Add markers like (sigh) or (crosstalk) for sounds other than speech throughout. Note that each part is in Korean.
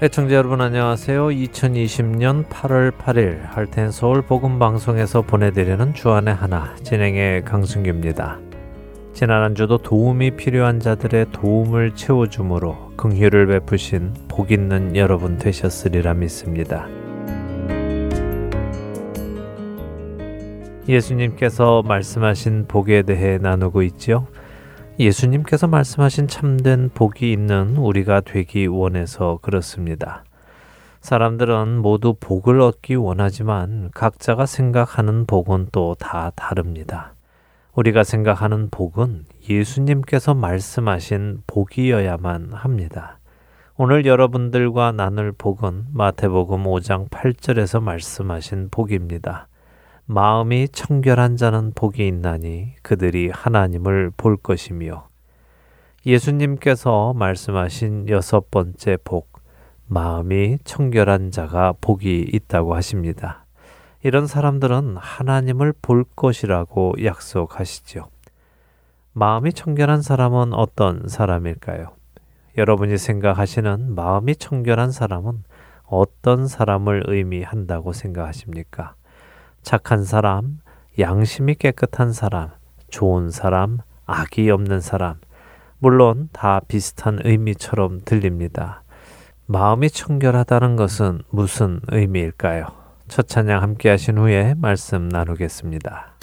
애청자 여러분 안녕하세요. 2020년 8월 8일 할텐 서울 복음 방송에서 보내드리는 주안의 하나 진행의 강승규입니다. 지난 한 주도 도움이 필요한 자들의 도움을 채워줌으로 긍휼을 베푸신 복 있는 여러분 되셨으리라 믿습니다. 예수님께서 말씀하신 복에 대해 나누고 있지요. 예수님께서 말씀하신 참된 복이 있는 우리가 되기 원해서 그렇습니다. 사람들은 모두 복을 얻기 원하지만 각자가 생각하는 복은 또 다 다릅니다. 우리가 생각하는 복은 예수님께서 말씀하신 복이어야만 합니다. 오늘 여러분들과 나눌 복은 마태복음 5장 8절에서 말씀하신 복입니다. 마음이 청결한 자는 복이 있나니 그들이 하나님을 볼 것이며 예수님께서 말씀하신 여섯 번째 복, 마음이 청결한 자가 복이 있다고 하십니다. 이런 사람들은 하나님을 볼 것이라고 약속하시죠. 마음이 청결한 사람은 어떤 사람일까요? 여러분이 생각하시는 마음이 청결한 사람은 어떤 사람을 의미한다고 생각하십니까? 착한 사람, 양심이 깨끗한 사람, 좋은 사람, 악이 없는 사람, 물론 다 비슷한 의미처럼 들립니다. 마음이 청결하다는 것은 무슨 의미일까요? 첫 찬양 함께 하신 후에 말씀 나누겠습니다.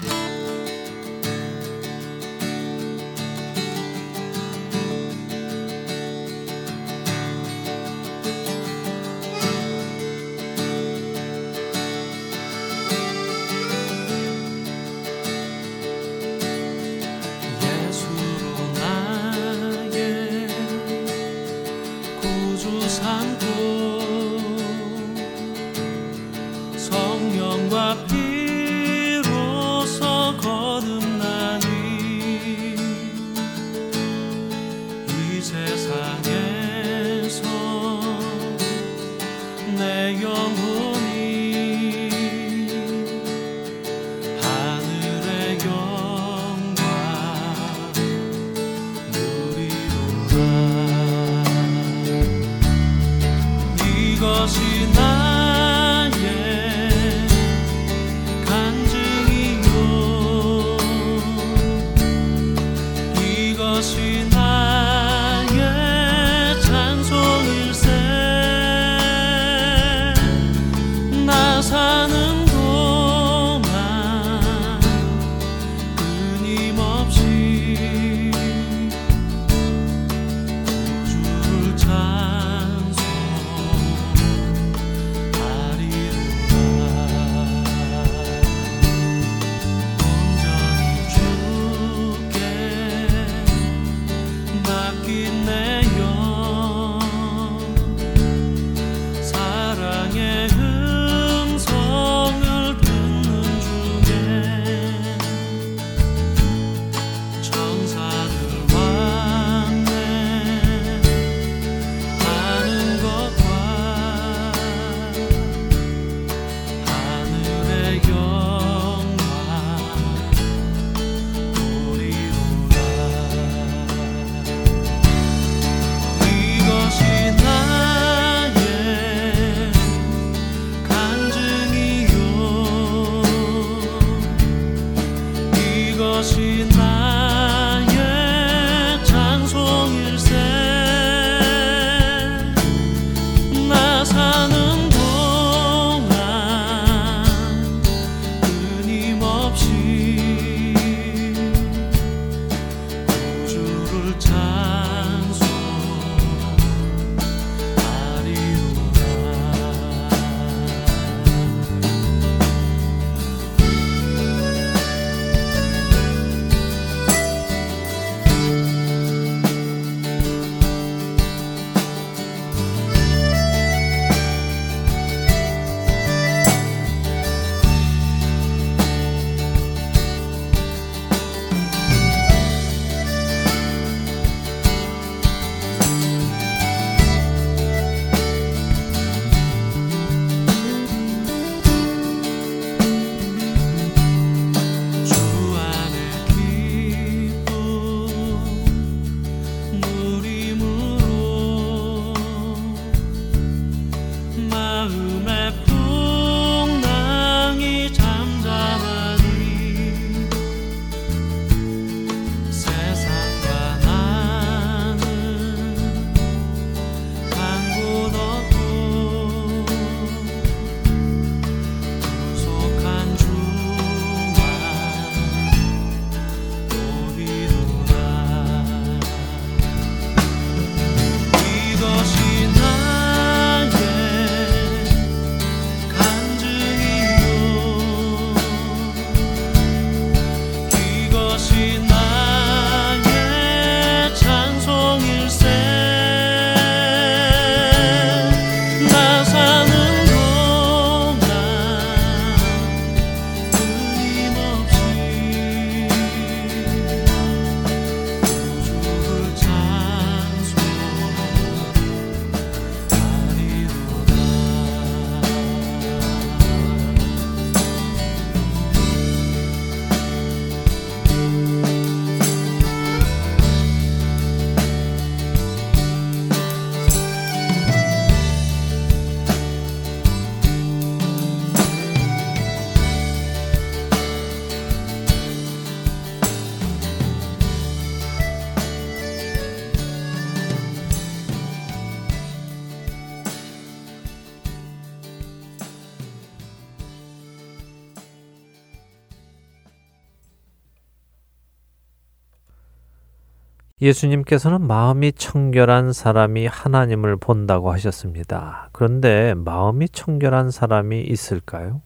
예수님께서는 마음이 청결한 사람이 하나님을 본다고 하셨습니다. 그런데 마음이 청결한 사람이 있을까요?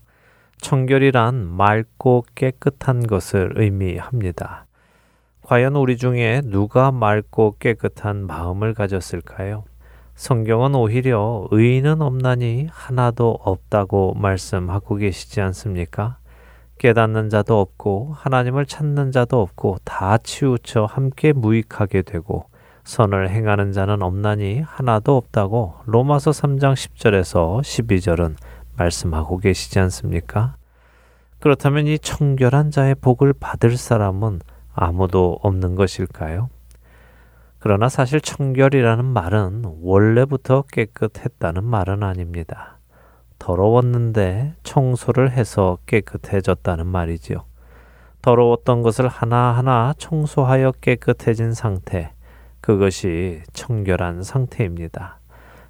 청결이란 맑고 깨끗한 것을 의미합니다. 과연 우리 중에 누가 맑고 깨끗한 마음을 가졌을까요? 성경은 오히려 의인은 없나니 하나도 없다고 말씀하고 계시지 않습니까? 깨닫는 자도 없고 하나님을 찾는 자도 없고 다 치우쳐 함께 무익하게 되고 선을 행하는 자는 없나니 하나도 없다고 로마서 3장 10절에서 12절은 말씀하고 계시지 않습니까? 그렇다면 이 청결한 자의 복을 받을 사람은 아무도 없는 것일까요? 그러나 사실 청결이라는 말은 원래부터 깨끗했다는 말은 아닙니다. 더러웠는데 청소를 해서 깨끗해졌다는 말이지요. 더러웠던 것을 하나하나 청소하여 깨끗해진 상태, 그것이 청결한 상태입니다.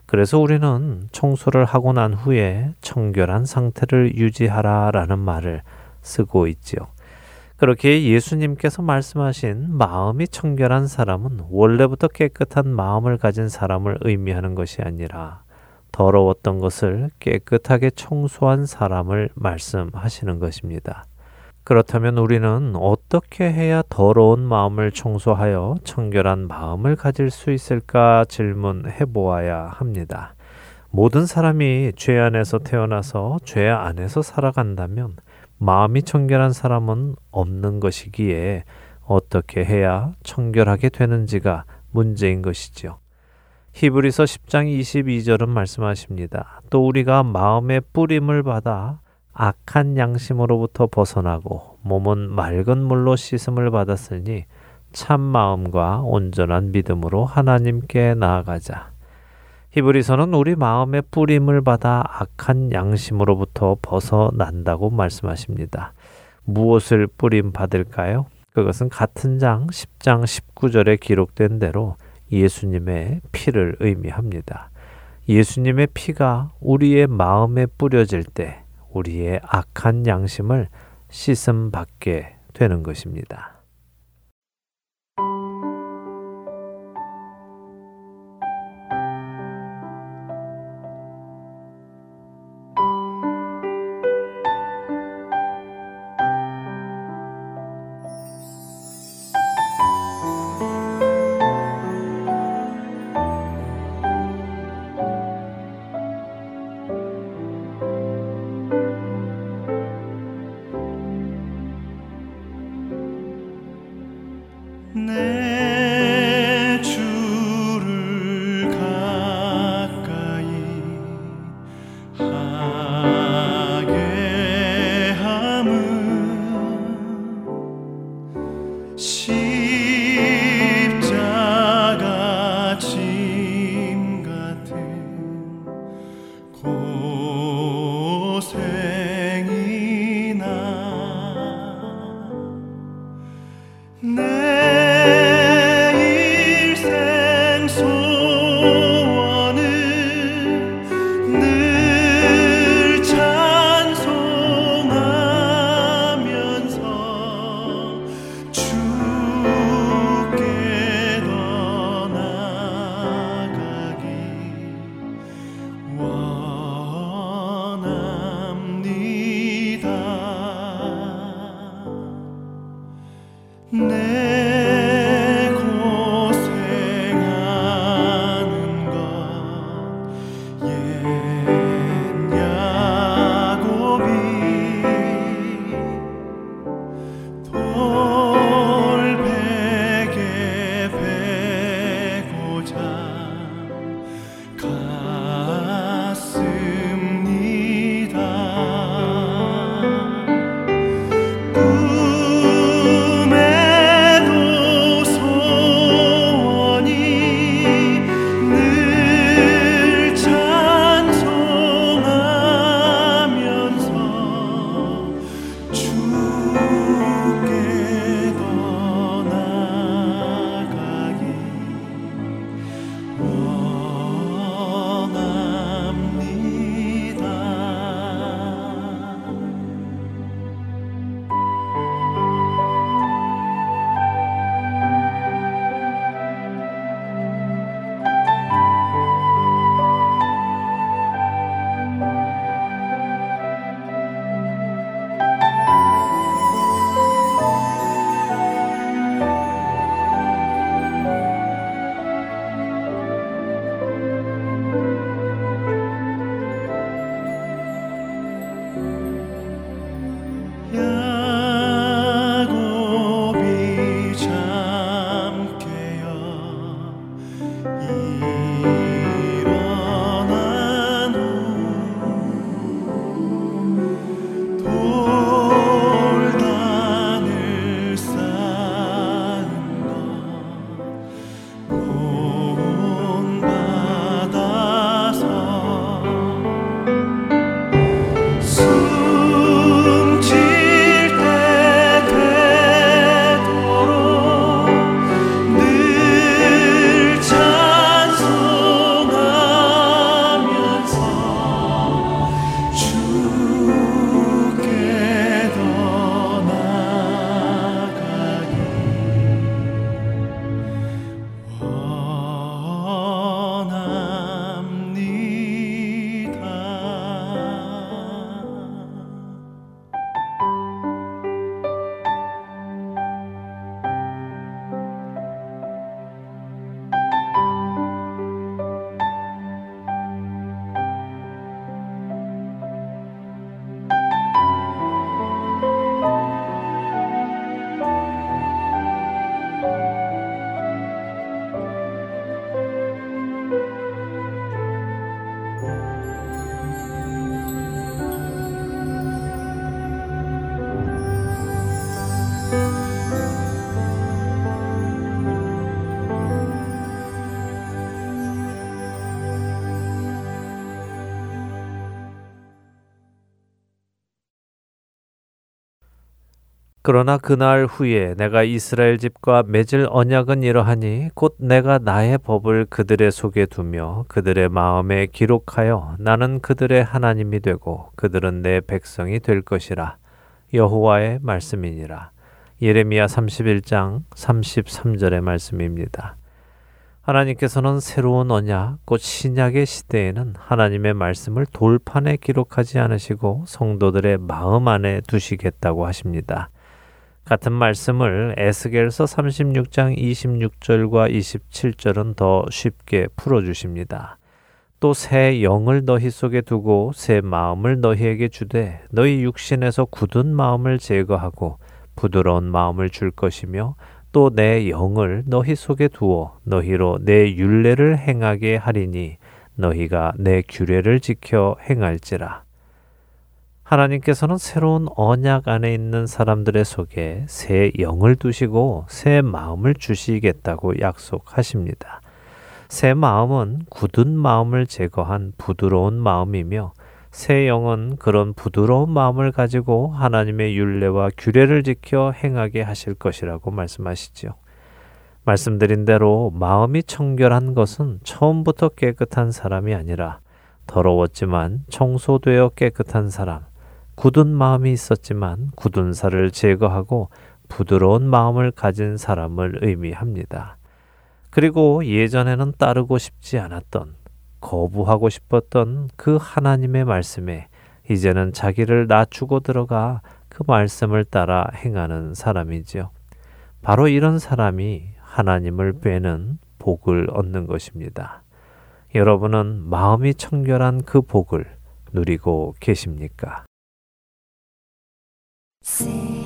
그래서 우리는 청소를 하고 난 후에 청결한 상태를 유지하라 라는 말을 쓰고 있지요. 그렇게 예수님께서 말씀하신 마음이 청결한 사람은 원래부터 깨끗한 마음을 가진 사람을 의미하는 것이 아니라 더러웠던 것을 깨끗하게 청소한 사람을 말씀하시는 것입니다. 그렇다면 우리는 어떻게 해야 더러운 마음을 청소하여 청결한 마음을 가질 수 있을까 질문해 보아야 합니다. 모든 사람이 죄 안에서 태어나서 죄 안에서 살아간다면 마음이 청결한 사람은 없는 것이기에 어떻게 해야 청결하게 되는지가 문제인 것이지요. 히브리서 10장 22절은 말씀하십니다. 또 우리가 마음의 뿌림을 받아 악한 양심으로부터 벗어나고 몸은 맑은 물로 씻음을 받았으니 참 마음과 온전한 믿음으로 하나님께 나아가자. 히브리서는 우리 마음의 뿌림을 받아 악한 양심으로부터 벗어난다고 말씀하십니다. 무엇을 뿌림 받을까요? 그것은 같은 장 10장 19절에 기록된 대로 예수님의 피를 의미합니다. 예수님의 피가 우리의 마음에 뿌려질 때 우리의 악한 양심을 씻음 받게 되는 것입니다. 그러나 그날 후에 내가 이스라엘 집과 맺을 언약은 이러하니 곧 내가 나의 법을 그들의 속에 두며 그들의 마음에 기록하여 나는 그들의 하나님이 되고 그들은 내 백성이 될 것이라 여호와의 말씀이니라 예레미야 31장 33절의 말씀입니다. 하나님께서는 새로운 언약, 곧 신약의 시대에는 하나님의 말씀을 돌판에 기록하지 않으시고 성도들의 마음 안에 두시겠다고 하십니다. 같은 말씀을 에스겔서 36장 26절과 27절은 더 쉽게 풀어 주십니다. 또 새 영을 너희 속에 두고 새 마음을 너희에게 주되 너희 육신에서 굳은 마음을 제거하고 부드러운 마음을 줄 것이며 또 내 영을 너희 속에 두어 너희로 내 윤례를 행하게 하리니 너희가 내 규례를 지켜 행할지라. 하나님께서는 새로운 언약 안에 있는 사람들의 속에 새 영을 두시고 새 마음을 주시겠다고 약속하십니다. 새 마음은 굳은 마음을 제거한 부드러운 마음이며 새 영은 그런 부드러운 마음을 가지고 하나님의 윤례와 규례를 지켜 행하게 하실 것이라고 말씀하시지요. 말씀드린 대로 마음이 청결한 것은 처음부터 깨끗한 사람이 아니라 더러웠지만 청소되어 깨끗한 사람, 굳은 마음이 있었지만 굳은 살을 제거하고 부드러운 마음을 가진 사람을 의미합니다. 그리고 예전에는 따르고 싶지 않았던 거부하고 싶었던 그 하나님의 말씀에 이제는 자기를 낮추고 들어가 그 말씀을 따라 행하는 사람이지요. 바로 이런 사람이 하나님을 빼는 복을 얻는 것입니다. 여러분은 마음이 청결한 그 복을 누리고 계십니까? See.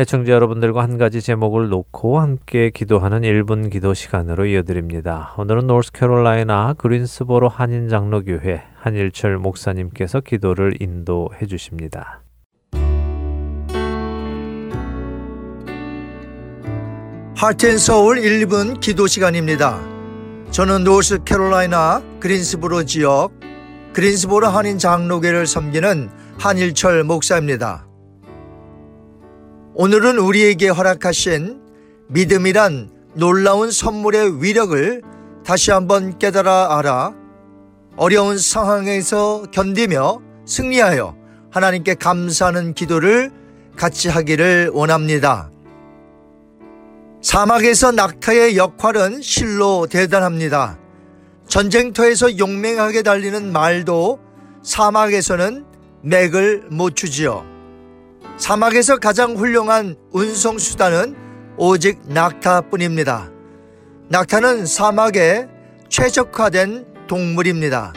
애청자 여러분들과 한 가지 제목을 놓고 함께 기도하는 1분 기도 시간으로 이어드립니다. 오늘은 노스캐롤라이나 그린스보로 한인 장로교회 한일철 목사님께서 기도를 인도해 주십니다. 하트앤서울 1분 기도 시간입니다. 저는 노스캐롤라이나 그린스보로 지역 그린스보로 한인 장로교를 섬기는 한일철 목사입니다. 오늘은 우리에게 허락하신 믿음이란 놀라운 선물의 위력을 다시 한번 깨달아 알아 어려운 상황에서 견디며 승리하여 하나님께 감사하는 기도를 같이 하기를 원합니다. 사막에서 낙타의 역할은 실로 대단합니다. 전쟁터에서 용맹하게 달리는 말도 사막에서는 맥을 못 추지요. 사막에서 가장 훌륭한 운송수단은 오직 낙타뿐입니다. 낙타는 사막에 최적화된 동물입니다.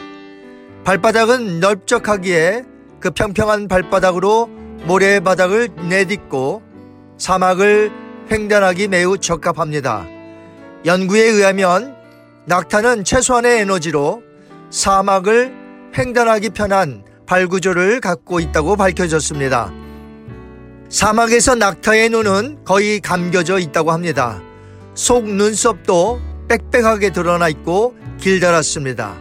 발바닥은 넓적하기에 그 평평한 발바닥으로 모래바닥을 내딛고 사막을 횡단하기 매우 적합합니다. 연구에 의하면 낙타는 최소한의 에너지로 사막을 횡단하기 편한 발구조를 갖고 있다고 밝혀졌습니다. 사막에서 낙타의 눈은 거의 감겨져 있다고 합니다. 속 눈썹도 빽빽하게 드러나 있고 길다랗습니다.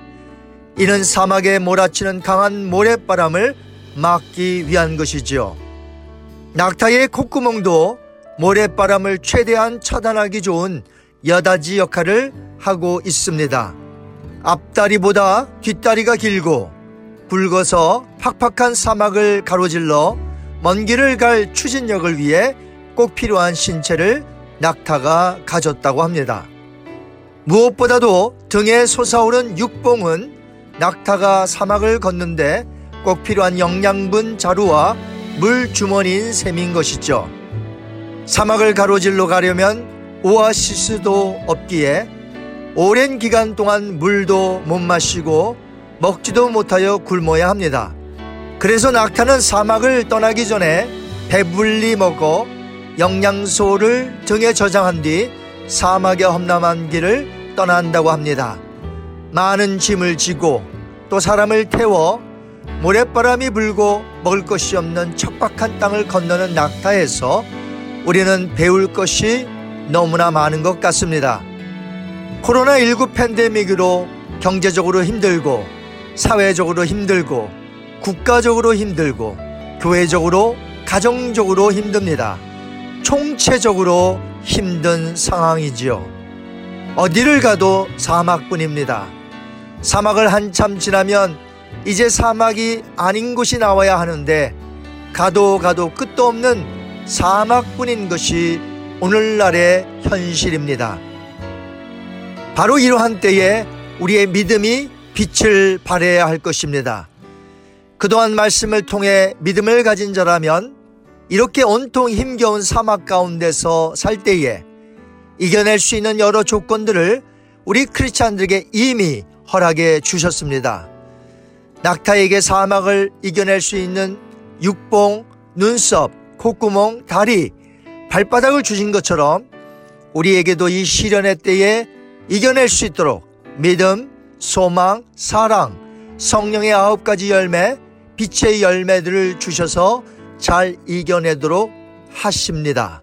이는 사막에 몰아치는 강한 모래바람을 막기 위한 것이지요. 낙타의 콧구멍도 모래바람을 최대한 차단하기 좋은 여다지 역할을 하고 있습니다. 앞다리보다 뒷다리가 길고 굵어서 팍팍한 사막을 가로질러 먼 길을 갈 추진력을 위해 꼭 필요한 신체를 낙타가 가졌다고 합니다. 무엇보다도 등에 솟아오른 육봉은 낙타가 사막을 걷는데 꼭 필요한 영양분 자루와 물 주머니인 셈인 것이죠. 사막을 가로질러 가려면 오아시스도 없기에 오랜 기간 동안 물도 못 마시고 먹지도 못하여 굶어야 합니다. 그래서 낙타는 사막을 떠나기 전에 배불리 먹어 영양소를 등에 저장한 뒤 사막의 험난한 길을 떠난다고 합니다. 많은 짐을 지고 또 사람을 태워 모래바람이 불고 먹을 것이 없는 척박한 땅을 건너는 낙타에서 우리는 배울 것이 너무나 많은 것 같습니다. 코로나19 팬데믹으로 경제적으로 힘들고 사회적으로 힘들고 국가적으로 힘들고 교회적으로 가정적으로 힘듭니다. 총체적으로 힘든 상황이지요. 어디를 가도 사막뿐입니다. 사막을 한참 지나면 이제 사막이 아닌 곳이 나와야 하는데 가도 가도 끝도 없는 사막뿐인 것이 오늘날의 현실입니다. 바로 이러한 때에 우리의 믿음이 빛을 발해야 할 것입니다. 그동안 말씀을 통해 믿음을 가진 자라면 이렇게 온통 힘겨운 사막 가운데서 살 때에 이겨낼 수 있는 여러 조건들을 우리 크리스찬들에게 이미 허락해 주셨습니다. 낙타에게 사막을 이겨낼 수 있는 육봉, 눈썹, 콧구멍, 다리, 발바닥을 주신 것처럼 우리에게도 이 시련의 때에 이겨낼 수 있도록 믿음, 소망, 사랑, 성령의 아홉 가지 열매, 빛의 열매들을 주셔서 잘 이겨내도록 하십니다.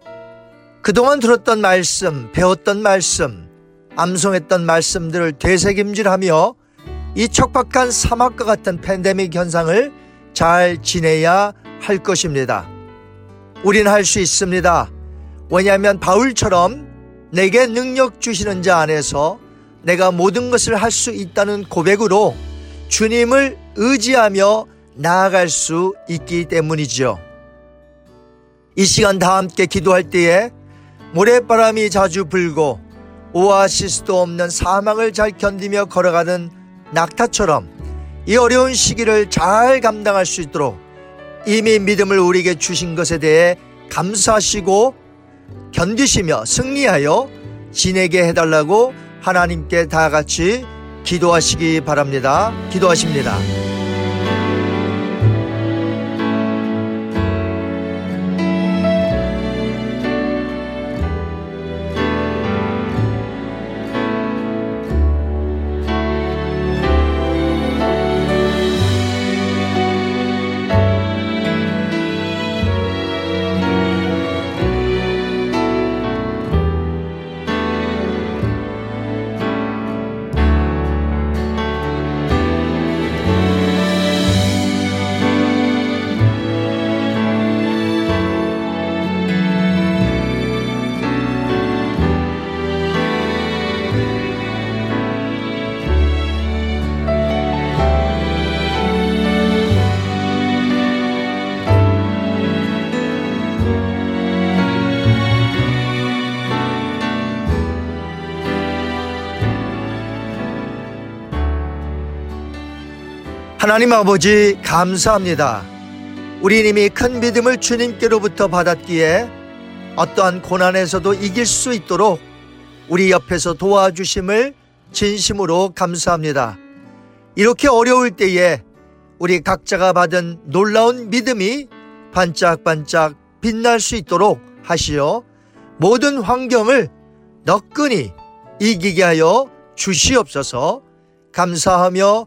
그동안 들었던 말씀, 배웠던 말씀, 암송했던 말씀들을 되새김질하며 이 척박한 사막과 같은 팬데믹 현상을 잘 지내야 할 것입니다. 우린 할 수 있습니다. 왜냐하면 바울처럼 내게 능력 주시는 자 안에서 내가 모든 것을 할 수 있다는 고백으로 주님을 의지하며 나아갈 수 있기 때문이지요. 이 시간 다 함께 기도할 때에 모래바람이 자주 불고 오아시스도 없는 사막을 잘 견디며 걸어가는 낙타처럼 이 어려운 시기를 잘 감당할 수 있도록 이미 믿음을 우리에게 주신 것에 대해 감사하시고 견디시며 승리하여 지내게 해달라고 하나님께 다 같이 기도하시기 바랍니다. 기도하십니다. 하나님 아버지 감사합니다. 우리 이미 큰 믿음을 주님께로부터 받았기에 어떠한 고난에서도 이길 수 있도록 우리 옆에서 도와주심을 진심으로 감사합니다. 이렇게 어려울 때에 우리 각자가 받은 놀라운 믿음이 반짝반짝 빛날 수 있도록 하시어 모든 환경을 너끈히 이기게 하여 주시옵소서 감사하며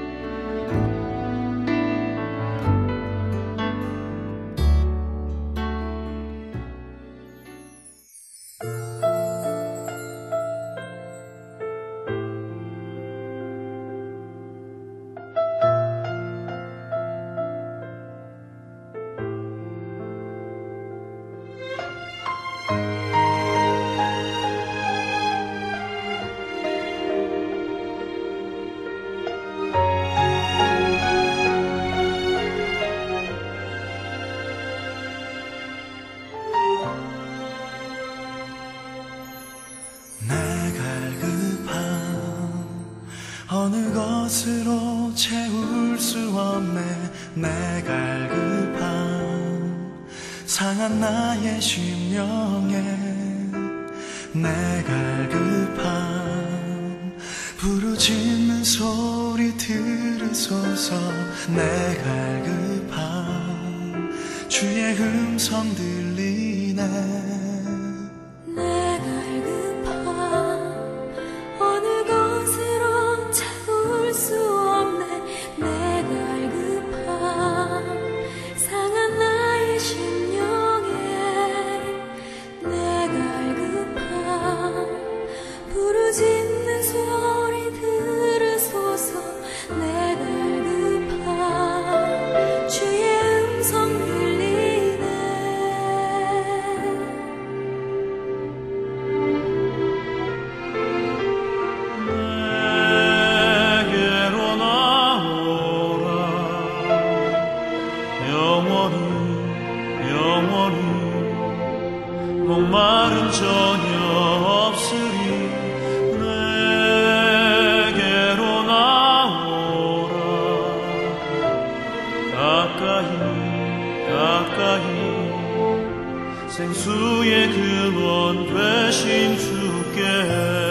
생수의 근원 되신 주께.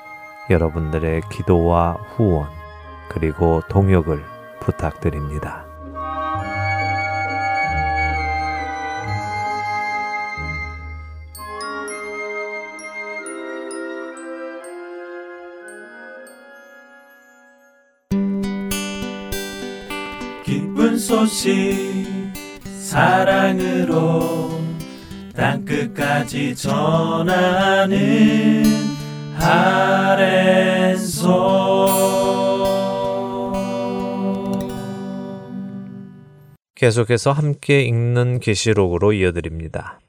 여러분들의 기도와 후원 그리고 동역을 부탁드립니다. 기쁜 소식 사랑으로 땅 끝까지 전하는 계속해서 함께 읽는 계시록으로 이어드립니다.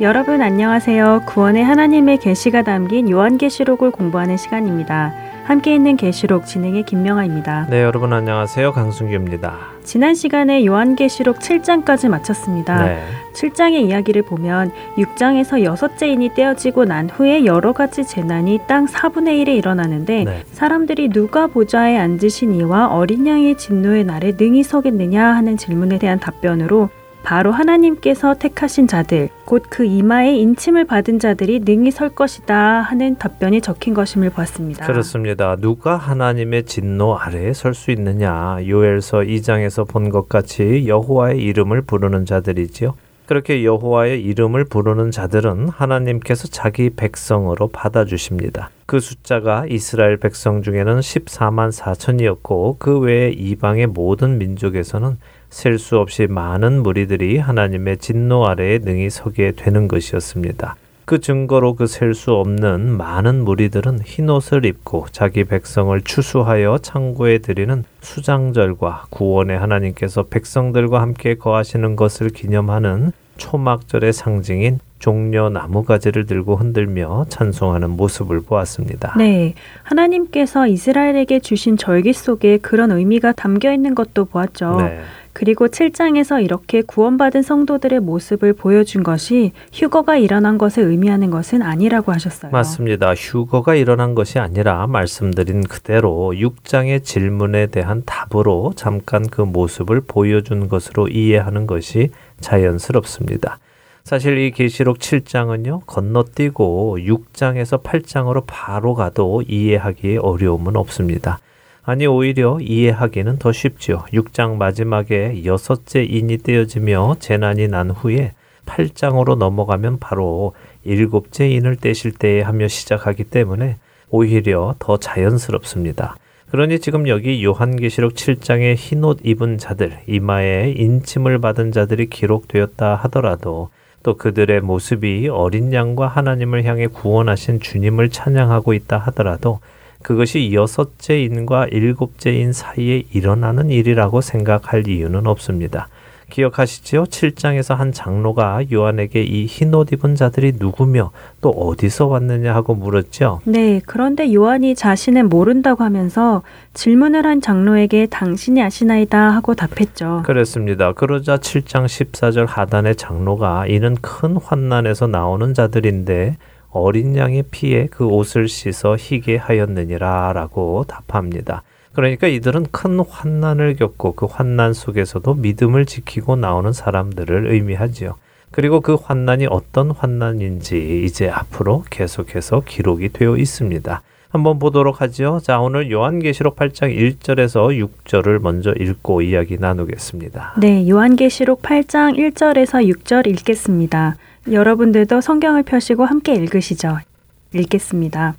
여러분 안녕하세요. 구원의 하나님의 계시가 담긴 요한계시록을 공부하는 시간입니다. 함께 있는 계시록 진행의 김명아입니다. 네, 여러분 안녕하세요. 강순규입니다. 지난 시간에 요한계시록 7장까지 마쳤습니다. 네. 7장의 이야기를 보면 6장에서 여섯째 인이 떼어지고 난 후에 여러 가지 재난이 땅 4분의 1에 일어나는데 네. 사람들이 누가 보좌에 앉으신 이와 어린 양의 진노의 날에 능히 서겠느냐 하는 질문에 대한 답변으로 바로 하나님께서 택하신 자들, 곧 그 이마에 인침을 받은 자들이 능히 설 것이다 하는 답변이 적힌 것임을 보았습니다. 그렇습니다. 누가 하나님의 진노 아래에 설 수 있느냐? 요엘서 2장에서 본 것 같이 여호와의 이름을 부르는 자들이지요. 그렇게 여호와의 이름을 부르는 자들은 하나님께서 자기 백성으로 받아주십니다. 그 숫자가 이스라엘 백성 중에는 14만 4천이었고 그 외에 이방의 모든 민족에서는 셀 수 없이 많은 무리들이 하나님의 진노 아래에 능히 서게 되는 것이었습니다. 그 증거로 그 셀 수 없는 많은 무리들은 흰 옷을 입고 자기 백성을 추수하여 창고에 드리는 수장절과 구원의 하나님께서 백성들과 함께 거하시는 것을 기념하는 초막절의 상징인 종려 나무 가지를 들고 흔들며 찬송하는 모습을 보았습니다. 네, 하나님께서 이스라엘에게 주신 절기 속에 그런 의미가 담겨 있는 것도 보았죠. 네. 그리고 7장에서 이렇게 구원받은 성도들의 모습을 보여준 것이 휴거가 일어난 것을 의미하는 것은 아니라고 하셨어요. 맞습니다. 휴거가 일어난 것이 아니라 말씀드린 그대로 6장의 질문에 대한 답으로 잠깐 그 모습을 보여준 것으로 이해하는 것이 자연스럽습니다. 사실 이 계시록 7장은요, 건너뛰고 6장에서 8장으로 바로 가도 이해하기에 어려움은 없습니다. 아니, 오히려 이해하기는 더 쉽죠. 6장 마지막에 여섯째 인이 떼어지며 재난이 난 후에 8장으로 넘어가면 바로 일곱째 인을 떼실 때에 하며 시작하기 때문에 오히려 더 자연스럽습니다. 그러니 지금 여기 요한계시록 7장의 흰 옷 입은 자들, 이마에 인침을 받은 자들이 기록되었다 하더라도 또 그들의 모습이 어린 양과 하나님을 향해 구원하신 주님을 찬양하고 있다 하더라도 그것이 여섯째 인과 일곱째 인 사이에 일어나는 일이라고 생각할 이유는 없습니다. 기억하시지요? 7장에서 한 장로가 요한에게 이 흰 옷 입은 자들이 누구며 또 어디서 왔느냐 하고 물었죠. 네, 그런데 요한이 자신은 모른다고 하면서 질문을 한 장로에게 당신이 아시나이다 하고 답했죠. 그렇습니다. 그러자 7장 14절 하단의 장로가 이는 큰 환난에서 나오는 자들인데 어린 양의 피에 그 옷을 씻어 희게 하였느니라 라고 답합니다. 그러니까 이들은 큰 환난을 겪고 그 환난 속에서도 믿음을 지키고 나오는 사람들을 의미하지요. 그리고 그 환난이 어떤 환난인지 이제 앞으로 계속해서 기록이 되어 있습니다. 한번 보도록 하죠. 자, 오늘 요한계시록 8장 1절에서 6절을 먼저 읽고 이야기 나누겠습니다. 네, 요한계시록 8장 1절에서 6절 읽겠습니다. 여러분들도 성경을 펴시고 함께 읽으시죠. 읽겠습니다.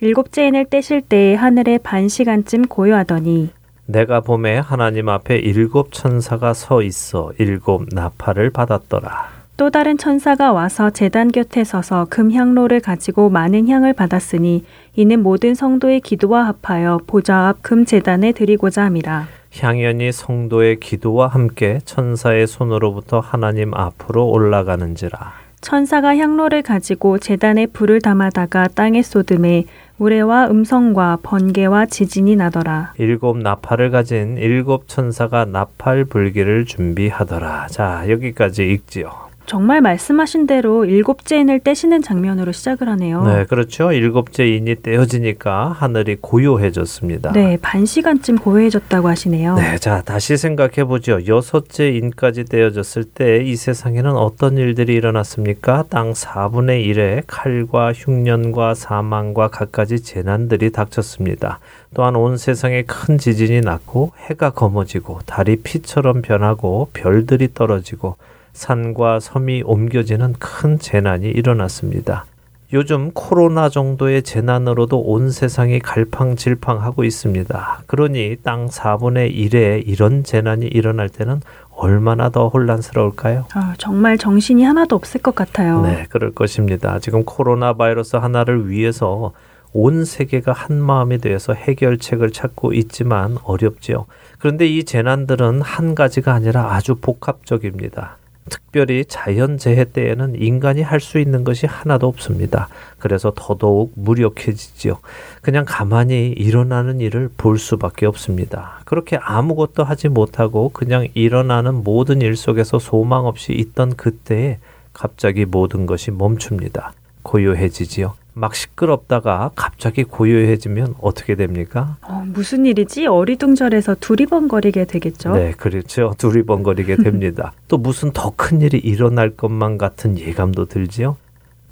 일곱째 인을 떼실 때에 하늘에 반 시간쯤 고요하더니 내가 봄에 하나님 앞에 일곱 천사가 서 있어 일곱 나팔을 받았더라. 또 다른 천사가 와서 제단 곁에 서서 금향로를 가지고 많은 향을 받았으니 이는 모든 성도의 기도와 합하여 보좌 앞 금 제단에 드리고자 함이라. 향연이 성도의 기도와 함께 천사의 손으로부터 하나님 앞으로 올라가는지라. 천사가 향로를 가지고 제단에 불을 담아다가 땅에 쏟음에 우레와 음성과 번개와 지진이 나더라. 일곱 나팔을 가진 일곱 천사가 나팔 불기를 준비하더라. 자, 여기까지 읽지요. 정말 말씀하신 대로 일곱째 인을 떼시는 장면으로 시작을 하네요. 네, 그렇죠. 일곱째 인이 떼어지니까 하늘이 고요해졌습니다. 네, 반 시간쯤 고요해졌다고 하시네요. 네, 자 다시 생각해 보죠. 여섯째 인까지 떼어졌을 때 이 세상에는 어떤 일들이 일어났습니까? 땅 4분의 1에 칼과 흉년과 사망과 갖가지 재난들이 닥쳤습니다. 또한 온 세상에 큰 지진이 났고 해가 검어지고 달이 피처럼 변하고 별들이 떨어지고 산과 섬이 옮겨지는 큰 재난이 일어났습니다. 요즘 코로나 정도의 재난으로도 온 세상이 갈팡질팡하고 있습니다. 그러니 땅 4분의 1에 이런 재난이 일어날 때는 얼마나 더 혼란스러울까요? 아, 정말 정신이 하나도 없을 것 같아요. 네, 그럴 것입니다. 지금 코로나 바이러스 하나를 위해서 온 세계가 한 마음이 되어서 해결책을 찾고 있지만 어렵지요. 그런데 이 재난들은 한 가지가 아니라 아주 복합적입니다. 특별히 자연재해 때에는 인간이 할 수 있는 것이 하나도 없습니다. 그래서 더더욱 무력해지지요. 그냥 가만히 일어나는 일을 볼 수밖에 없습니다. 그렇게 아무것도 하지 못하고 그냥 일어나는 모든 일 속에서 소망 없이 있던 그때에 갑자기 모든 것이 멈춥니다. 고요해지지요. 막 시끄럽다가 갑자기 고요해지면 어떻게 됩니까? 어, 무슨 일이지? 어리둥절해서 두리번거리게 되겠죠. 네, 그렇죠. 두리번거리게 (laughs) 됩니다. 또 무슨 더 큰 일이 일어날 것만 같은 예감도 들지요.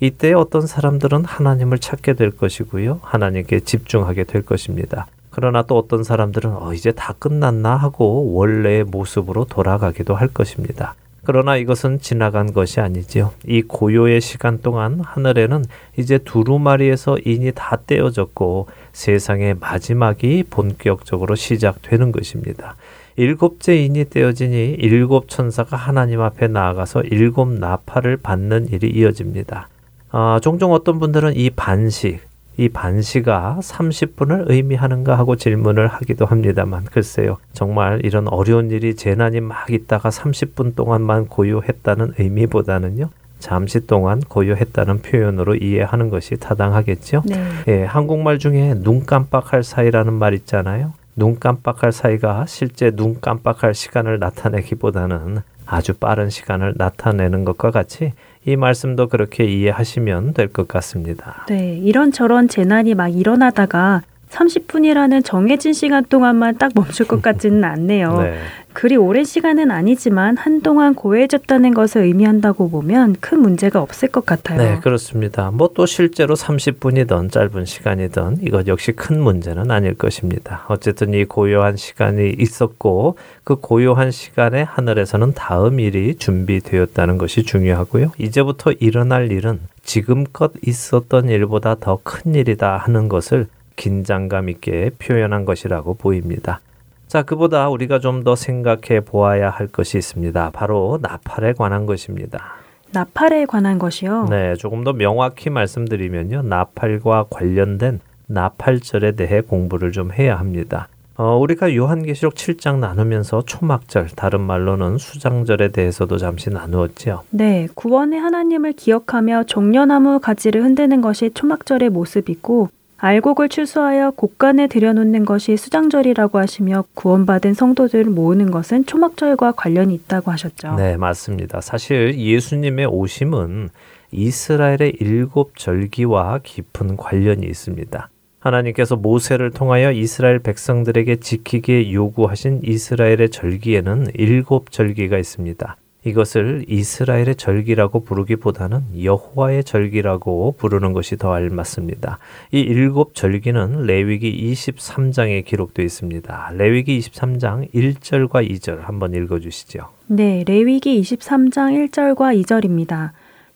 이때 어떤 사람들은 하나님을 찾게 될 것이고요. 하나님께 집중하게 될 것입니다. 그러나 또 어떤 사람들은 어, 이제 다 끝났나 하고 원래의 모습으로 돌아가기도 할 것입니다. 그러나 이것은 지나간 것이 아니지요. 이 고요의 시간 동안 하늘에는 이제 두루마리에서 인이 다 떼어졌고 세상의 마지막이 본격적으로 시작되는 것입니다. 일곱째 인이 떼어지니 일곱 천사가 하나님 앞에 나아가서 일곱 나팔을 받는 일이 이어집니다. 아, 종종 어떤 분들은 이 반식, 이 반시가 30분을 의미하는가 하고 질문을 하기도 합니다만 글쎄요. 정말 이런 어려운 일이 재난이 막 있다가 30분 동안만 고요했다는 의미보다는요. 잠시 동안 고요했다는 표현으로 이해하는 것이 타당하겠죠. 네. 예, 한국말 중에 눈 깜빡할 사이라는 말 있잖아요. 눈 깜빡할 사이가 실제 눈 깜빡할 시간을 나타내기보다는 아주 빠른 시간을 나타내는 것과 같이 이 말씀도 그렇게 이해하시면 될 것 같습니다. 네, 이런저런 재난이 막 일어나다가 30분이라는 정해진 시간 동안만 딱 멈출 것 같지는 않네요. (laughs) 네. 그리 오랜 시간은 아니지만 한동안 고해졌다는 것을 의미한다고 보면 큰 문제가 없을 것 같아요. 네, 그렇습니다. 뭐 또 실제로 30분이든 짧은 시간이든 이것 역시 큰 문제는 아닐 것입니다. 어쨌든 이 고요한 시간이 있었고 그 고요한 시간에 하늘에서는 다음 일이 준비되었다는 것이 중요하고요. 이제부터 일어날 일은 지금껏 있었던 일보다 더 큰 일이다 하는 것을 긴장감 있게 표현한 것이라고 보입니다. 자, 그보다 우리가 좀 더 생각해 보아야 할 것이 있습니다. 바로 나팔에 관한 것입니다. 나팔에 관한 것이요. 네, 조금 더 명확히 말씀드리면요. 나팔과 관련된 나팔절에 대해 공부를 좀 해야 합니다. 어, 우리가 요한계시록 7장 나누면서 초막절, 다른 말로는 수장절에 대해서도 잠시 나누었지요. 네, 구원의 하나님을 기억하며 종려나무 가지를 흔드는 것이 초막절의 모습이고 알곡을 추수하여 곡간에 들여놓는 것이 수장절이라고 하시며 구원받은 성도들을 모으는 것은 초막절과 관련이 있다고 하셨죠. 네, 맞습니다. 사실 예수님의 오심은 이스라엘의 일곱 절기와 깊은 관련이 있습니다. 하나님께서 모세를 통하여 이스라엘 백성들에게 지키게 요구하신 이스라엘의 절기에는 일곱 절기가 있습니다. 이것을 이스라엘의 절기라고 부르기보다는 여호와의 절기라고 부르는 것이 더 알맞습니다. 이 일곱 절기는 레위기 23장에 기록되어 있습니다. 레위기 23장 1절과 2절 한번 읽어 주시죠. 네, 레위기 23장 1절과 2절입니다.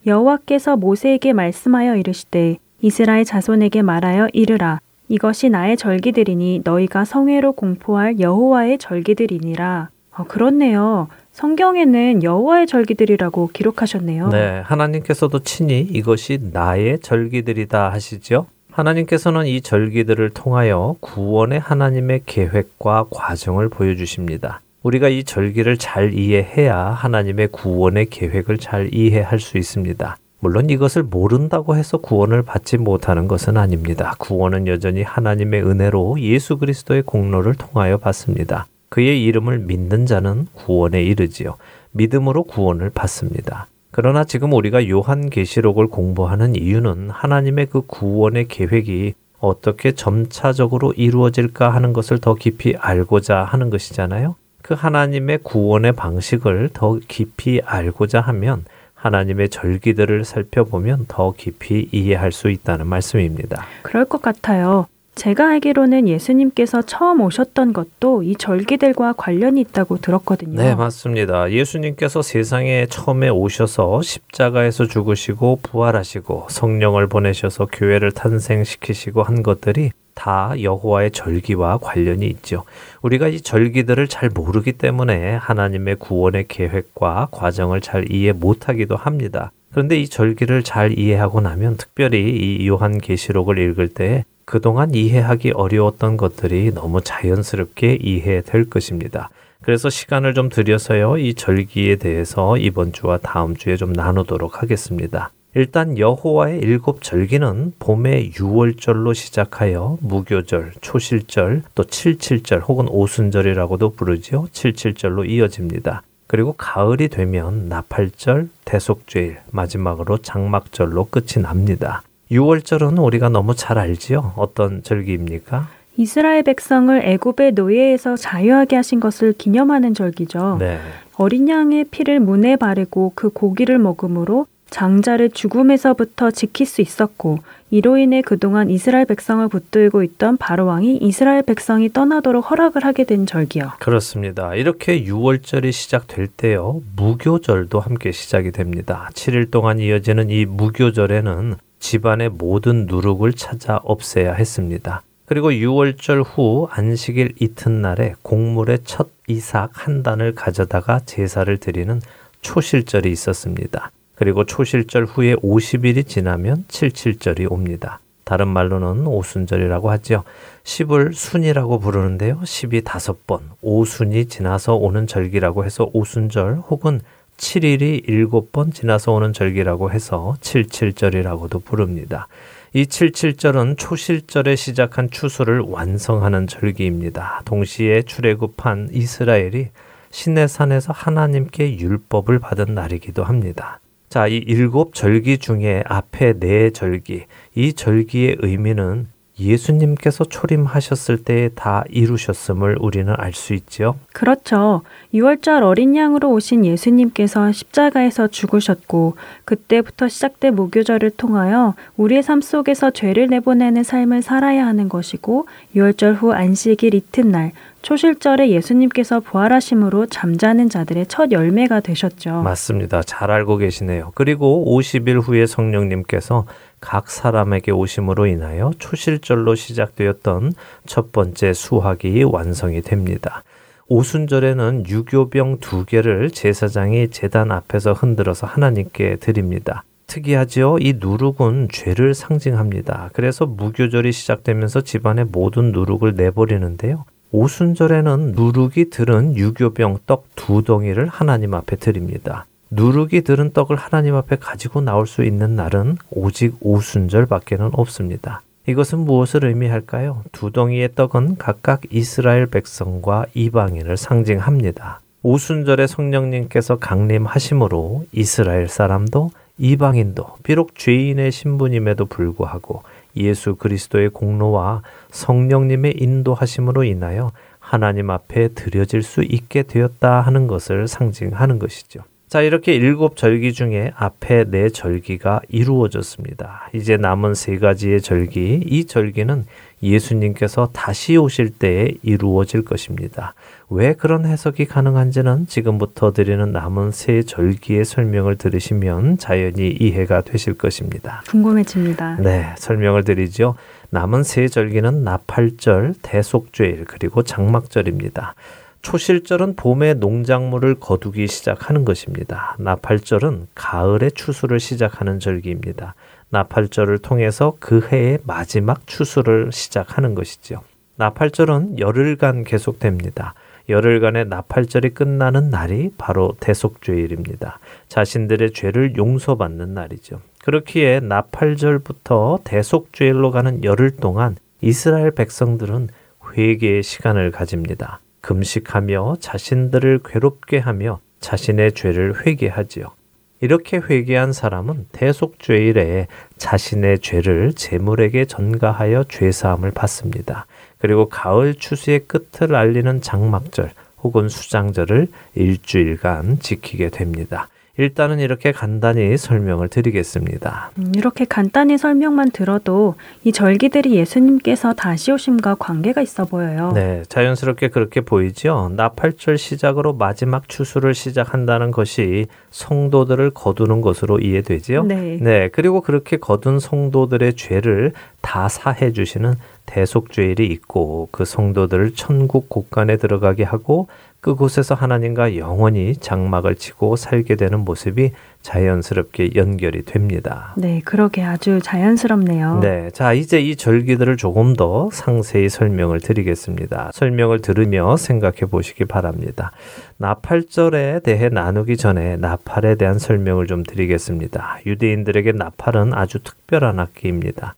여호와께서 모세에게 말씀하여 이르시되 이스라엘 자손에게 말하여 이르라 이것이 나의 절기들이니 너희가 성회로 공포할 여호와의 절기들이니라. 어, 그렇네요. 성경에는 여호와의 절기들이라고 기록하셨네요. 네, 하나님께서도 친히 이것이 나의 절기들이다 하시죠. 하나님께서는 이 절기들을 통하여 구원의 하나님의 계획과 과정을 보여주십니다. 우리가 이 절기를 잘 이해해야 하나님의 구원의 계획을 잘 이해할 수 있습니다. 물론 이것을 모른다고 해서 구원을 받지 못하는 것은 아닙니다. 구원은 여전히 하나님의 은혜로 예수 그리스도의 공로를 통하여 받습니다. 그의 이름을 믿는 자는 구원에 이르지요. 믿음으로 구원을 받습니다. 그러나 지금 우리가 요한계시록을 공부하는 이유는 하나님의 그 구원의 계획이 어떻게 점차적으로 이루어질까 하는 것을 더 깊이 알고자 하는 것이잖아요. 그 하나님의 구원의 방식을 더 깊이 알고자 하면 하나님의 절기들을 살펴보면 더 깊이 이해할 수 있다는 말씀입니다. 그럴 것 같아요. 제가 알기로는 예수님께서 처음 오셨던 것도 이 절기들과 관련이 있다고 들었거든요. 네, 맞습니다. 예수님께서 세상에 처음에 오셔서 십자가에서 죽으시고 부활하시고 성령을 보내셔서 교회를 탄생시키시고 한 것들이 다 여호와의 절기와 관련이 있죠. 우리가 이 절기들을 잘 모르기 때문에 하나님의 구원의 계획과 과정을 잘 이해 못하기도 합니다. 그런데 이 절기를 잘 이해하고 나면 특별히 이 요한 계시록을 읽을 때 그동안 이해하기 어려웠던 것들이 너무 자연스럽게 이해될 것입니다. 그래서 시간을 좀 들여서요, 이 절기에 대해서 이번 주와 다음 주에 좀 나누도록 하겠습니다. 일단 여호와의 일곱 절기는 봄의 유월절로 시작하여 무교절, 초실절, 또 칠칠절 혹은 오순절이라고도 부르지요. 칠칠절로 이어집니다. 그리고 가을이 되면 나팔절, 대속죄일, 마지막으로 장막절로 끝이 납니다. 6월절은 우리가 너무 잘 알지요. 어떤 절기입니까? 이스라엘 백성을 애굽의 노예에서 자유하게 하신 것을 기념하는 절기죠. 네. 어린 양의 피를 문에 바르고 그 고기를 먹음으로 장자를 죽음에서부터 지킬 수 있었고 이로 인해 그동안 이스라엘 백성을 붙들고 있던 바로 왕이 이스라엘 백성이 떠나도록 허락을 하게 된 절기요. 그렇습니다. 이렇게 6월절이 시작될 때요. 무교절도 함께 시작이 됩니다. 7일 동안 이어지는 이 무교절에는 집안의 모든 누룩을 찾아 없애야 했습니다. 그리고 6월절 후 안식일 이튿날에 곡물의 첫 이삭 한 단을 가져다가 제사를 드리는 초실절이 있었습니다. 그리고 초실절 후에 50일이 지나면 칠칠절이 옵니다. 다른 말로는 오순절이라고 하죠. 10을 순이라고 부르는데요. 10이 다섯 번, 오순이 지나서 오는 절기라고 해서 오순절 혹은 7일이 7번 지나서 오는 절기라고 해서 77절이라고도 부릅니다. 이 77절은 초실절에 시작한 추수를 완성하는 절기입니다. 동시에 출애굽한 이스라엘이 시내산에서 하나님께 율법을 받은 날이기도 합니다. 자, 이 일곱 절기 중에 앞에 네 절기, 이 절기의 의미는 예수님께서 초림하셨을 때에 다 이루셨음을 우리는 알 수 있지요. 그렇죠. 6월절 어린 양으로 오신 예수님께서 십자가에서 죽으셨고 그때부터 시작된 무교절을 통하여 우리의 삶 속에서 죄를 내보내는 삶을 살아야 하는 것이고 6월절 후 안식일 이튿날 초실절에 예수님께서 부활하심으로 잠자는 자들의 첫 열매가 되셨죠. 맞습니다. 잘 알고 계시네요. 그리고 50일 후에 성령님께서 각 사람에게 오심으로 인하여 초실절로 시작되었던 첫 번째 수학이 완성이 됩니다. 오순절에는 유교병 두 개를 제사장이 제단 앞에서 흔들어서 하나님께 드립니다. 특이하지요? 이 누룩은 죄를 상징합니다. 그래서 무교절이 시작되면서 집안의 모든 누룩을 내버리는데요. 오순절에는 누룩이 들은 유교병 떡 두 덩이를 하나님 앞에 드립니다. 누룩이 들은 떡을 하나님 앞에 가지고 나올 수 있는 날은 오직 오순절밖에는 없습니다. 이것은 무엇을 의미할까요? 두 덩이의 떡은 각각 이스라엘 백성과 이방인을 상징합니다. 오순절에 성령님께서 강림하심으로 이스라엘 사람도 이방인도 비록 죄인의 신분임에도 불구하고 예수 그리스도의 공로와 성령님의 인도하심으로 인하여 하나님 앞에 드려질 수 있게 되었다 하는 것을 상징하는 것이죠. 자, 이렇게 일곱 절기 중에 앞에 네 절기가 이루어졌습니다. 이제 남은 세 가지의 절기, 이 절기는 예수님께서 다시 오실 때에 이루어질 것입니다. 왜 그런 해석이 가능한지는 지금부터 드리는 남은 세 절기의 설명을 들으시면 자연히 이해가 되실 것입니다. 궁금해집니다. 네, 설명을 드리죠. 남은 세 절기는 나팔절, 대속죄일, 그리고 장막절입니다. 초실절은 봄에 농작물을 거두기 시작하는 것입니다. 나팔절은 가을의 추수를 시작하는 절기입니다. 나팔절을 통해서 그 해의 마지막 추수를 시작하는 것이죠. 나팔절은 열흘간 계속됩니다. 열흘간의 나팔절이 끝나는 날이 바로 대속죄일입니다. 자신들의 죄를 용서받는 날이죠. 그렇기에 나팔절부터 대속죄일로 가는 열흘 동안 이스라엘 백성들은 회개의 시간을 가집니다. 금식하며 자신들을 괴롭게 하며 자신의 죄를 회개하지요. 이렇게 회개한 사람은 대속죄일에 자신의 죄를 제물에게 전가하여 죄사함을 받습니다. 그리고 가을 추수의 끝을 알리는 장막절 혹은 수장절을 일주일간 지키게 됩니다. 일단은 이렇게 간단히 설명을 드리겠습니다. 음, 이렇게 간단히 설명만 들어도 이 절기들이 예수님께서 다시 오심과 관계가 있어 보여요. 네, 자연스럽게 그렇게 보이죠. 나팔절 시작으로 마지막 추수를 시작한다는 것이 성도들을 거두는 것으로 이해되지요. 네. 네, 그리고 그렇게 거둔 성도들의 죄를 다 사해 주시는 대속죄일이 있고 그 성도들을 천국 곳간에 들어가게 하고 그곳에서 하나님과 영원히 장막을 치고 살게 되는 모습이 자연스럽게 연결이 됩니다. 네, 그러게 아주 자연스럽네요. 네. 자, 이제 이 절기들을 조금 더 상세히 설명을 드리겠습니다. 설명을 들으며 생각해 보시기 바랍니다. 나팔절에 대해 나누기 전에 나팔에 대한 설명을 좀 드리겠습니다. 유대인들에게 나팔은 아주 특별한 악기입니다.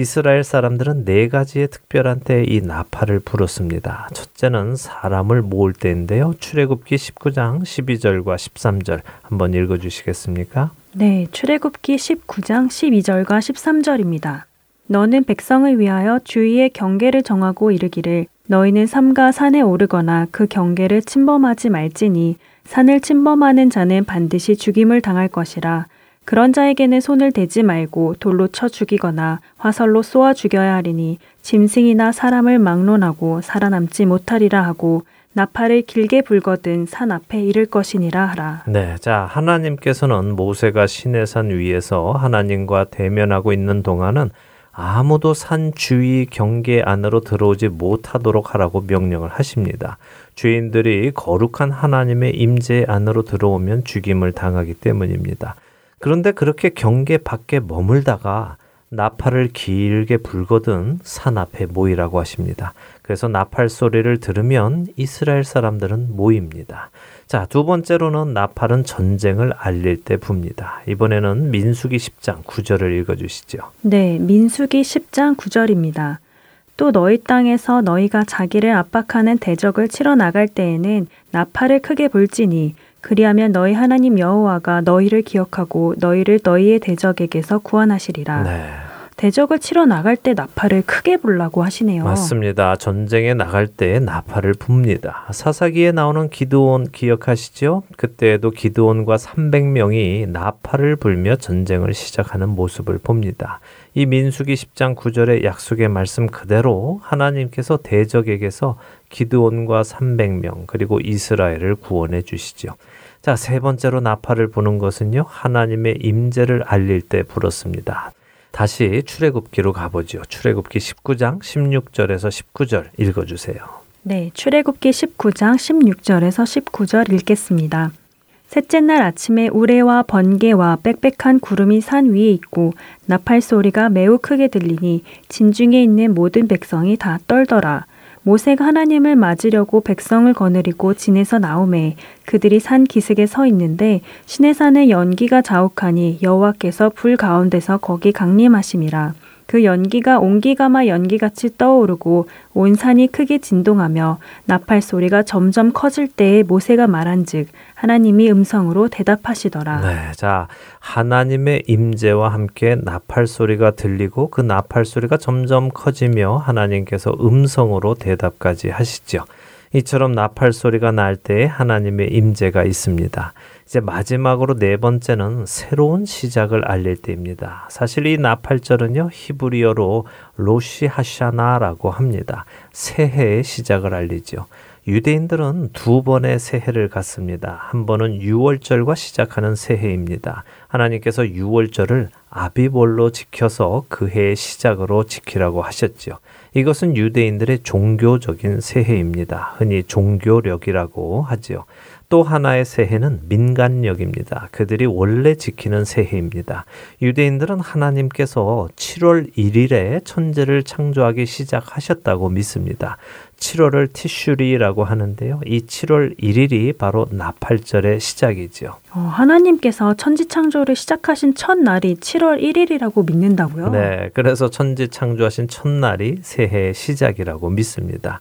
이스라엘 사람들은 네 가지의 특별한 때에 이 나팔을 불었습니다. 첫째는 사람을 모을 때인데요. 출애굽기 19장 12절과 13절 한번 읽어 주시겠습니까? 네, 출애굽기 19장 12절과 13절입니다. 너는 백성을 위하여 주위의 경계를 정하고 이르기를 너희는 삼가 산에 오르거나 그 경계를 침범하지 말지니 산을 침범하는 자는 반드시 죽임을 당할 것이라 그런 자에게는 손을 대지 말고 돌로 쳐 죽이거나 화살로 쏘아 죽여야 하리니 짐승이나 사람을 막론하고 살아남지 못하리라 하고 나팔을 길게 불거든 산 앞에 이를 것이니라 하라. 네, 자 하나님께서는 모세가 시내산 위에서 하나님과 대면하고 있는 동안은 아무도 산 주위 경계 안으로 들어오지 못하도록 하라고 명령을 하십니다. 죄인들이 거룩한 하나님의 임재 안으로 들어오면 죽임을 당하기 때문입니다. 그런데 그렇게 경계 밖에 머물다가 나팔을 길게 불거든 산 앞에 모이라고 하십니다. 그래서 나팔 소리를 들으면 이스라엘 사람들은 모입니다. 자, 두 번째로는 나팔은 전쟁을 알릴 때 붑니다. 이번에는 민수기 10장 9절을 읽어 주시죠. 네, 민수기 10장 9절입니다. 또 너희 땅에서 너희가 자기를 압박하는 대적을 치러 나갈 때에는 나팔을 크게 불지니 그리하면 너희 하나님 여호와가 너희를 기억하고 너희를 너희의 대적에게서 구원하시리라. 네. 대적을 치러 나갈 때 나팔을 크게 불라고 하시네요. 맞습니다. 전쟁에 나갈 때 나팔을 붑니다. 사사기에 나오는 기드온 기억하시죠? 그때에도 기드온과 300명이 나팔을 불며 전쟁을 시작하는 모습을 봅니다. 이 민수기 10장 9절의 약속의 말씀 그대로 하나님께서 대적에게서 기드온과 300명 그리고 이스라엘을 구원해 주시죠. 자, 세 번째로 나팔을 부는 것은요. 하나님의 임재를 알릴 때 불었습니다. 다시 출애굽기로 가보죠. 출애굽기 19장 16절에서 19절 읽어 주세요. 네, 출애굽기 19장 16절에서 19절 읽겠습니다. 셋째 날 아침에 우레와 번개와 빽빽한 구름이 산 위에 있고 나팔 소리가 매우 크게 들리니 진중에 있는 모든 백성이 다 떨더라. 모세가 하나님을 맞으려고 백성을 거느리고 진에서 나오매 그들이 산 기슭에 서 있는데 신의 산에 연기가 자욱하니 여호와께서 불 가운데서 거기 강림하심이라 그 연기가 온기가마 연기같이 떠오르고 온 산이 크게 진동하며 나팔 소리가 점점 커질 때에 모세가 말한즉 하나님이 음성으로 대답하시더라. 네, 자 하나님의 임재와 함께 나팔 소리가 들리고 그 나팔 소리가 점점 커지며 하나님께서 음성으로 대답까지 하시죠. 이처럼 나팔 소리가 날 때에 하나님의 임재가 있습니다. 이제 마지막으로 네 번째는 새로운 시작을 알릴 때입니다. 사실 이 나팔절은요, 히브리어로 로시 하샤나라고 합니다. 새해의 시작을 알리죠. 유대인들은 두 번의 새해를 갖습니다. 한 번은 유월절과 시작하는 새해입니다. 하나님께서 유월절을 아비볼로 지켜서 그 해의 시작으로 지키라고 하셨지요. 이것은 유대인들의 종교적인 새해입니다. 흔히 종교력이라고 하지요. 또 하나의 새해는 민간력입니다. 그들이 원래 지키는 새해입니다. 유대인들은 하나님께서 7월 1일에 천재를 창조하기 시작하셨다고 믿습니다. 7월을 티슈리라고 하는데요. 이 7월 1일이 바로 나팔절의 시작이지요. 어, 하나님께서 천지 창조를 시작하신 첫날이 7월 1일이라고 믿는다고요? 네, 그래서 천지 창조하신 첫날이 새해의 시작이라고 믿습니다.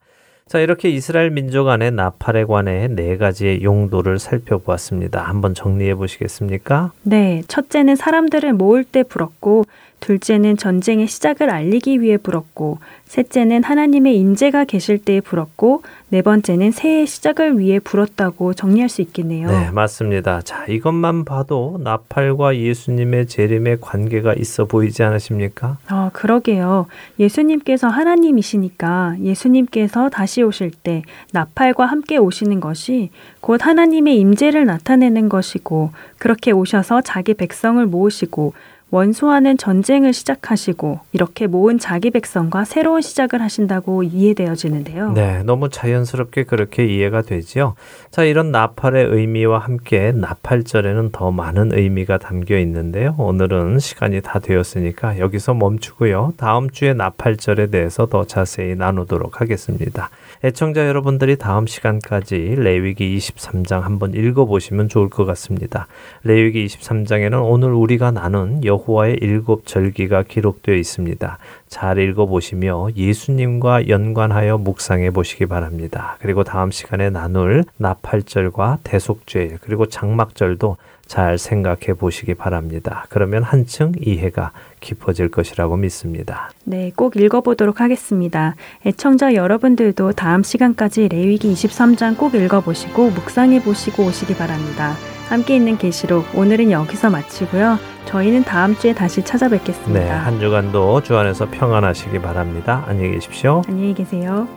자, 이렇게 이스라엘 민족 안의 나팔에 관해 네 가지의 용도를 살펴보았습니다. 한번 정리해 보시겠습니까? 네, 첫째는 사람들을 모을 때 불었고 둘째는 전쟁의 시작을 알리기 위해 불었고, 셋째는 하나님의 인재가 계실 때에 불었고, 네 번째는 새해 시작을 위해 불었다고 정리할 수 있겠네요. 네, 맞습니다. 자, 이것만 봐도 나팔과 예수님의 재림의 관계가 있어 보이지 않으십니까? 아, 그러게요. 예수님께서 하나님이시니까 예수님께서 다시 오실 때 나팔과 함께 오시는 것이 곧 하나님의 임재를 나타내는 것이고, 그렇게 오셔서 자기 백성을 모으시고 원수와는 전쟁을 시작하시고 이렇게 모은 자기 백성과 새로운 시작을 하신다고 이해되어지는데요. 네, 너무 자연스럽게 그렇게 이해가 되지요. 자, 이런 나팔의 의미와 함께 나팔절에는 더 많은 의미가 담겨 있는데요. 오늘은 시간이 다 되었으니까 여기서 멈추고요. 다음 주에 나팔절에 대해서 더 자세히 나누도록 하겠습니다. 애청자 여러분들이 다음 시간까지 레위기 23장 한번 읽어보시면 좋을 것 같습니다. 레위기 23장에는 오늘 우리가 나눈 여호와의 일곱 절기가 기록되어 있습니다. 잘 읽어보시며 예수님과 연관하여 묵상해 보시기 바랍니다. 그리고 다음 시간에 나눌 나팔절과 대속죄 그리고 장막절도 잘 생각해 보시기 바랍니다. 그러면 한층 이해가 깊어질 것이라고 믿습니다. 네, 꼭 읽어보도록 하겠습니다. 애청자 여러분들도 다음 시간까지 레위기 23장 꼭 읽어보시고 묵상해 보시고 오시기 바랍니다. 함께 있는 계시록 오늘은 여기서 마치고요. 저희는 다음 주에 다시 찾아뵙겠습니다. 네, 한 주간도 주 안에서 평안하시기 바랍니다. 안녕히 계십시오. 안녕히 계세요.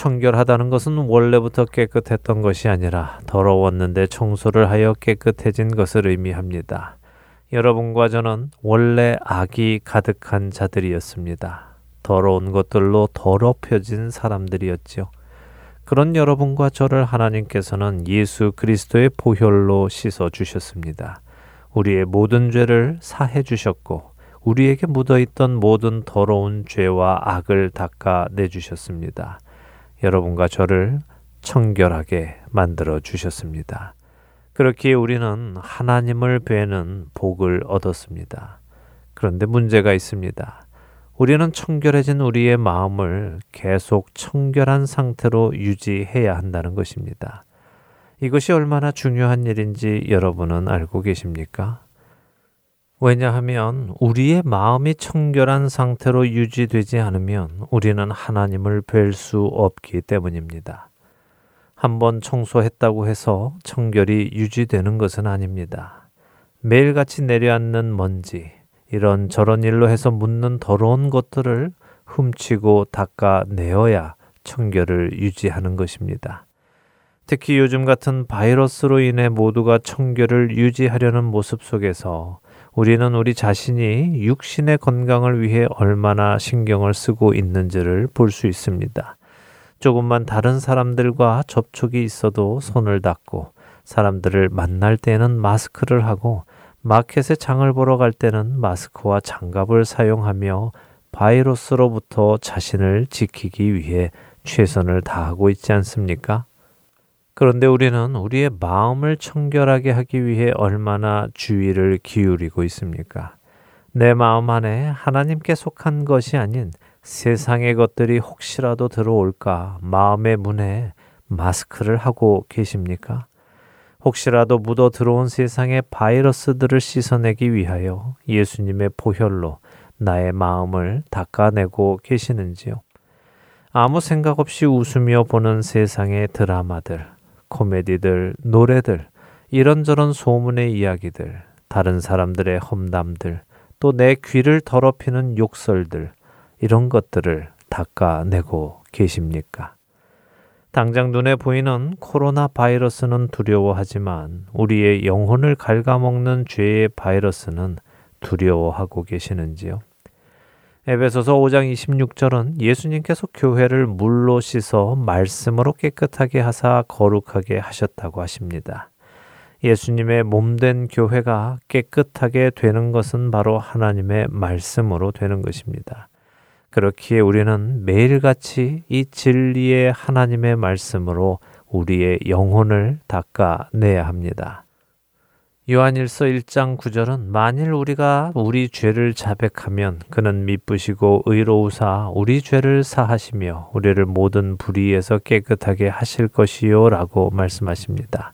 청결하다는 것은 원래부터 깨끗했던 것이 아니라 더러웠는데 청소를 하여 깨끗해진 것을 의미합니다. 여러분과 저는 원래 악이 가득한 자들이었습니다. 더러운 것들로 더럽혀진 사람들이었죠. 그런 여러분과 저를 하나님께서는 예수 그리스도의 보혈로 씻어 주셨습니다. 우리의 모든 죄를 사해 주셨고 우리에게 묻어 있던 모든 더러운 죄와 악을 닦아 내 주셨습니다. 여러분과 저를 청결하게 만들어 주셨습니다. 그렇기에 우리는 하나님을 뵈는 복을 얻었습니다. 그런데 문제가 있습니다. 우리는 청결해진 우리의 마음을 계속 청결한 상태로 유지해야 한다는 것입니다. 이것이 얼마나 중요한 일인지 여러분은 알고 계십니까? 왜냐하면 우리의 마음이 청결한 상태로 유지되지 않으면 우리는 하나님을 뵐 수 없기 때문입니다. 한번 청소했다고 해서 청결이 유지되는 것은 아닙니다. 매일같이 내려앉는 먼지, 이런 저런 일로 해서 묻는 더러운 것들을 훔치고 닦아내어야 청결을 유지하는 것입니다. 특히 요즘 같은 바이러스로 인해 모두가 청결을 유지하려는 모습 속에서 우리는 우리 자신이 육신의 건강을 위해 얼마나 신경을 쓰고 있는지를 볼 수 있습니다. 조금만 다른 사람들과 접촉이 있어도 손을 닦고 사람들을 만날 때는 마스크를 하고 마켓에 장을 보러 갈 때는 마스크와 장갑을 사용하며 바이러스로부터 자신을 지키기 위해 최선을 다하고 있지 않습니까? 그런데 우리는 우리의 마음을 청결하게 하기 위해 얼마나 주의를 기울이고 있습니까? 내 마음 안에 하나님께 속한 것이 아닌 세상의 것들이 혹시라도 들어올까 마음의 문에 마스크를 하고 계십니까? 혹시라도 묻어 들어온 세상의 바이러스들을 씻어내기 위하여 예수님의 보혈로 나의 마음을 닦아내고 계시는지요? 아무 생각 없이 웃으며 보는 세상의 드라마들, 코미디들, 노래들, 이런저런 소문의 이야기들, 다른 사람들의 험담들, 또 내 귀를 더럽히는 욕설들, 이런 것들을 닦아내고 계십니까? 당장 눈에 보이는 코로나 바이러스는 두려워하지만 우리의 영혼을 갉아먹는 죄의 바이러스는 두려워하고 계시는지요? 에베소서 5장 26절은 예수님께서 교회를 물로 씻어 말씀으로 깨끗하게 하사 거룩하게 하셨다고 하십니다. 예수님의 몸된 교회가 깨끗하게 되는 것은 바로 하나님의 말씀으로 되는 것입니다. 그렇기에 우리는 매일같이 이 진리의 하나님의 말씀으로 우리의 영혼을 닦아내야 합니다. 요한일서 1장 9절은 만일 우리가 우리 죄를 자백하면 그는 미쁘시고 의로우사 우리 죄를 사하시며 우리를 모든 불의에서 깨끗하게 하실 것이요라고 말씀하십니다.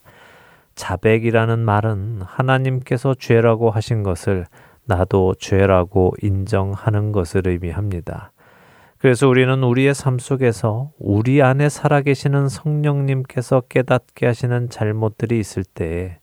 자백이라는 말은 하나님께서 죄라고 하신 것을 나도 죄라고 인정하는 것을 의미합니다. 그래서 우리는 우리의 삶 속에서 우리 안에 살아계시는 성령님께서 깨닫게 하시는 잘못들이 있을 때에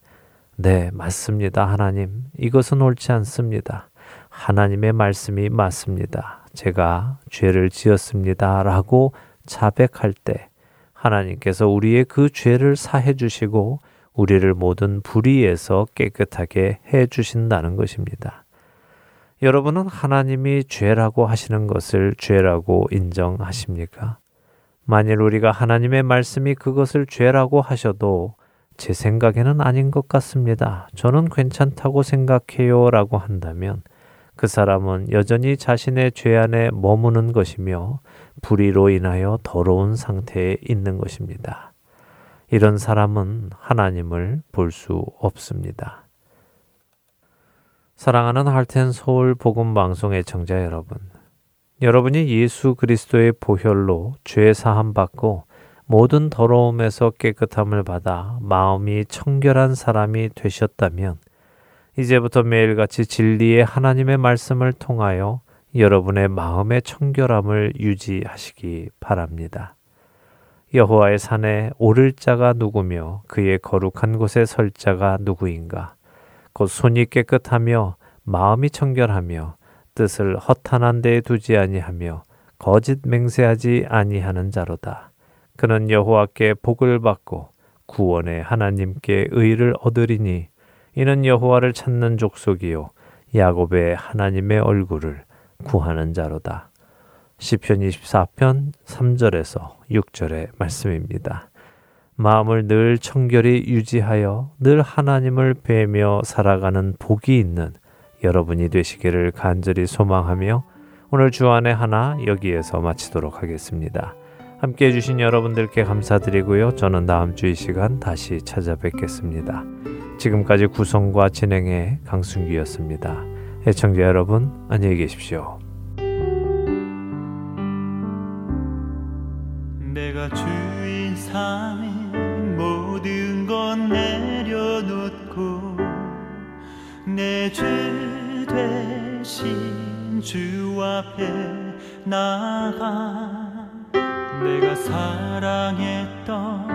네, 맞습니다. 하나님. 이것은 옳지 않습니다. 하나님의 말씀이 맞습니다. 제가 죄를 지었습니다. 라고 자백할 때 하나님께서 우리의 그 죄를 사해 주시고 우리를 모든 불의에서 깨끗하게 해 주신다는 것입니다. 여러분은 하나님이 죄라고 하시는 것을 죄라고 인정하십니까? 만일 우리가 하나님의 말씀이 그것을 죄라고 하셔도 제 생각에는 아닌 것 같습니다. 저는 괜찮다고 생각해요. 라고 한다면 그 사람은 여전히 자신의 죄 안에 머무는 것이며 불의로 인하여 더러운 상태에 있는 것입니다. 이런 사람은 하나님을 볼 수 없습니다. 사랑하는 할텐 서울 복음 방송의 청자 여러분. 여러분이 예수 그리스도의 보혈로 죄 사함 받고 모든 더러움에서 깨끗함을 받아 마음이 청결한 사람이 되셨다면 이제부터 매일같이 진리의 하나님의 말씀을 통하여 여러분의 마음의 청결함을 유지하시기 바랍니다. 여호와의 산에 오를 자가 누구며 그의 거룩한 곳에 설 자가 누구인가? 곧 손이 깨끗하며 마음이 청결하며 뜻을 허탄한 데에 두지 아니하며 거짓 맹세하지 아니하는 자로다. 그는 여호와께 복을 받고 구원의 하나님께 의를 얻으리니 이는 여호와를 찾는 족속이요 야곱의 하나님의 얼굴을 구하는 자로다. 시편 24편 3절에서 6절의 말씀입니다. 마음을 늘 청결히 유지하여 늘 하나님을 뵈며 살아가는 복이 있는 여러분이 되시기를 간절히 소망하며 오늘 주안의 하나 여기에서 마치도록 하겠습니다. 함께 해주신 여러분들께 감사드리고요. 저는 다음 주 이 시간 다시 찾아뵙겠습니다. 지금까지 구성과 진행의 강순기였습니다. 애청자 여러분, 안녕히 계십시오. 내가 주인 삼인 모든 건 내려놓고 내 죄 대신 주 앞에 나가 내가 사랑했던